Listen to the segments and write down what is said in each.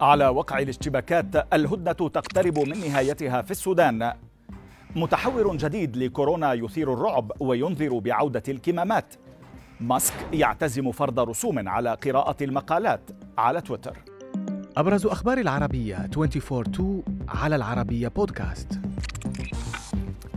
على وقع الاشتباكات الهدنة تقترب من نهايتها في السودان. متحور جديد لكورونا يثير الرعب وينذر بعودة الكمامات. ماسك يعتزم فرض رسوم على قراءة المقالات على تويتر. أبرز أخبار العربية 24 على العربية بودكاست.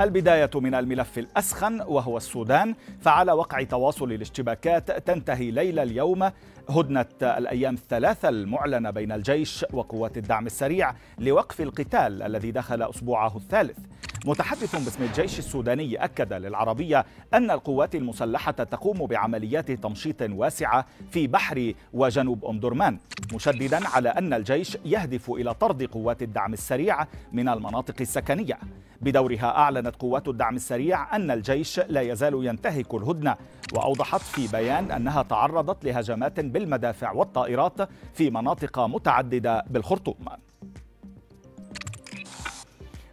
البداية من الملف الأسخن وهو السودان فعلى وقع تواصل الاشتباكات تنتهي ليلة اليوم هدنة الأيام الثلاثة المعلنة بين الجيش وقوات الدعم السريع لوقف القتال الذي دخل أسبوعه الثالث. متحدث باسم الجيش السوداني أكد للعربية أن القوات المسلحة تقوم بعمليات تمشيط واسعة في بحر وجنوب أم درمان مشددا على أن الجيش يهدف إلى طرد قوات الدعم السريع من المناطق السكنية. بدورها أعلنت قوات الدعم السريع أن الجيش لا يزال ينتهك الهدنة وأوضحت في بيان أنها تعرضت لهجمات بالمدافع والطائرات في مناطق متعددة بالخرطوم.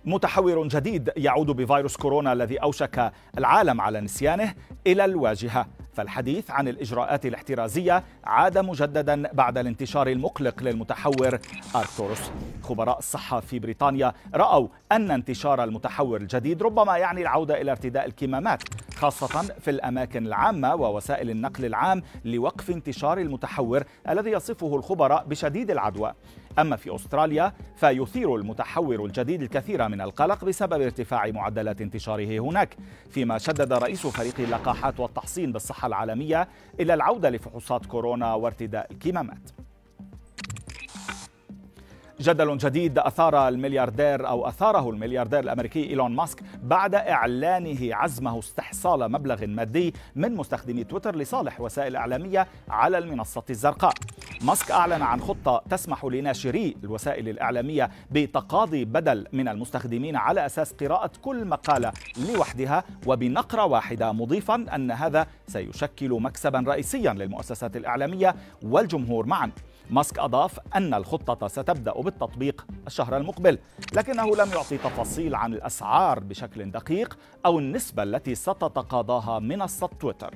متحور جديد يعود بفيروس كورونا الذي أوشك العالم على نسيانه إلى الواجهة. فالحديث عن الإجراءات الاحترازية عاد مجددا بعد الانتشار المقلق للمتحور اركتوروس خبراء الصحة في بريطانيا رأوا أن انتشار المتحور الجديد ربما يعني العودة إلى ارتداء الكمامات خاصة في الأماكن العامة ووسائل النقل العام لوقف انتشار المتحور الذي يصفه الخبراء بشديد العدوى. أما في أستراليا فيثير المتحور الجديد الكثير من القلق بسبب ارتفاع معدلات انتشاره هناك فيما شدد رئيس فريق اللقاحات والتحصين بالصحة العالمية إلى العودة لفحوصات كورونا وارتداء الكمامات. جدل جديد أثار الملياردير أو أثاره الملياردير الأمريكي إيلون ماسك بعد إعلانه عزمه استحصال مبلغ مادي من مستخدمي تويتر لصالح وسائل إعلامية على المنصة الزرقاء. ماسك أعلن عن خطة تسمح لناشري الوسائل الإعلامية بتقاضي بدل من المستخدمين على أساس قراءة كل مقالة لوحدها وبنقرة واحدة مضيفا أن هذا سيشكل مكسبا رئيسيا للمؤسسات الإعلامية والجمهور معا. ماسك أضاف أن الخطة ستبدأ بالتطبيق الشهر المقبل لكنه لم يعطي تفاصيل عن الأسعار بشكل دقيق أو النسبة التي ستتقاضاها منصة تويتر.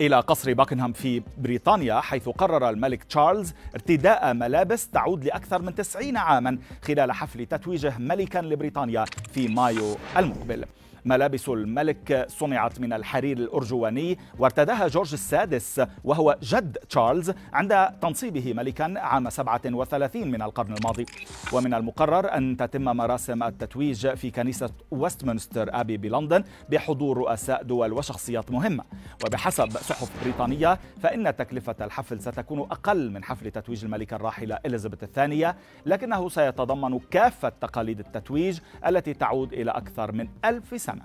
إلى قصر باكنهام في بريطانيا حيث قرر الملك تشارلز ارتداء ملابس تعود لأكثر من 90 عاما خلال حفل تتويجه ملكا لبريطانيا في مايو المقبل. ملابس الملك صنعت من الحرير الأرجواني وارتداها جورج السادس وهو جد تشارلز عند تنصيبه ملكا عام 37 من القرن الماضي. ومن المقرر أن تتم مراسم التتويج في كنيسة ويستمنستر أبي بلندن بحضور رؤساء دول وشخصيات مهمة. وبحسب صحف بريطانية فإن تكلفة الحفل ستكون أقل من حفل تتويج الملكة الراحلة إليزابيث الثانية لكنه سيتضمن كافة تقاليد التتويج التي تعود إلى أكثر من ألف سنة.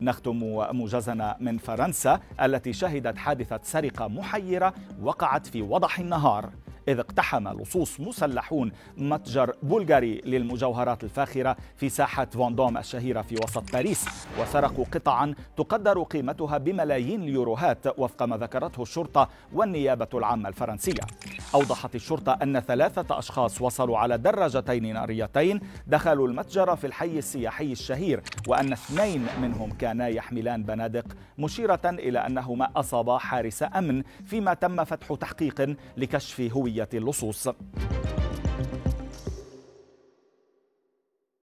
نختم موجزنا من فرنسا التي شهدت حادثة سرقة محيرة وقعت في وضح النهار. إذ اقتحم لصوص مسلحون متجر بلغاري للمجوهرات الفاخرة في ساحة فوندوم الشهيرة في وسط باريس وسرقوا قطعا تقدر قيمتها بملايين اليوروهات وفق ما ذكرته الشرطة والنيابة العامة الفرنسية. أوضحت الشرطة أن ثلاثة أشخاص وصلوا على دراجتين ناريتين دخلوا المتجر في الحي السياحي الشهير وأن اثنين منهم كانا يحملان بنادق مشيرة إلى أنهما أصابا حارس أمن فيما تم فتح تحقيق لكشف هوية اللصوص.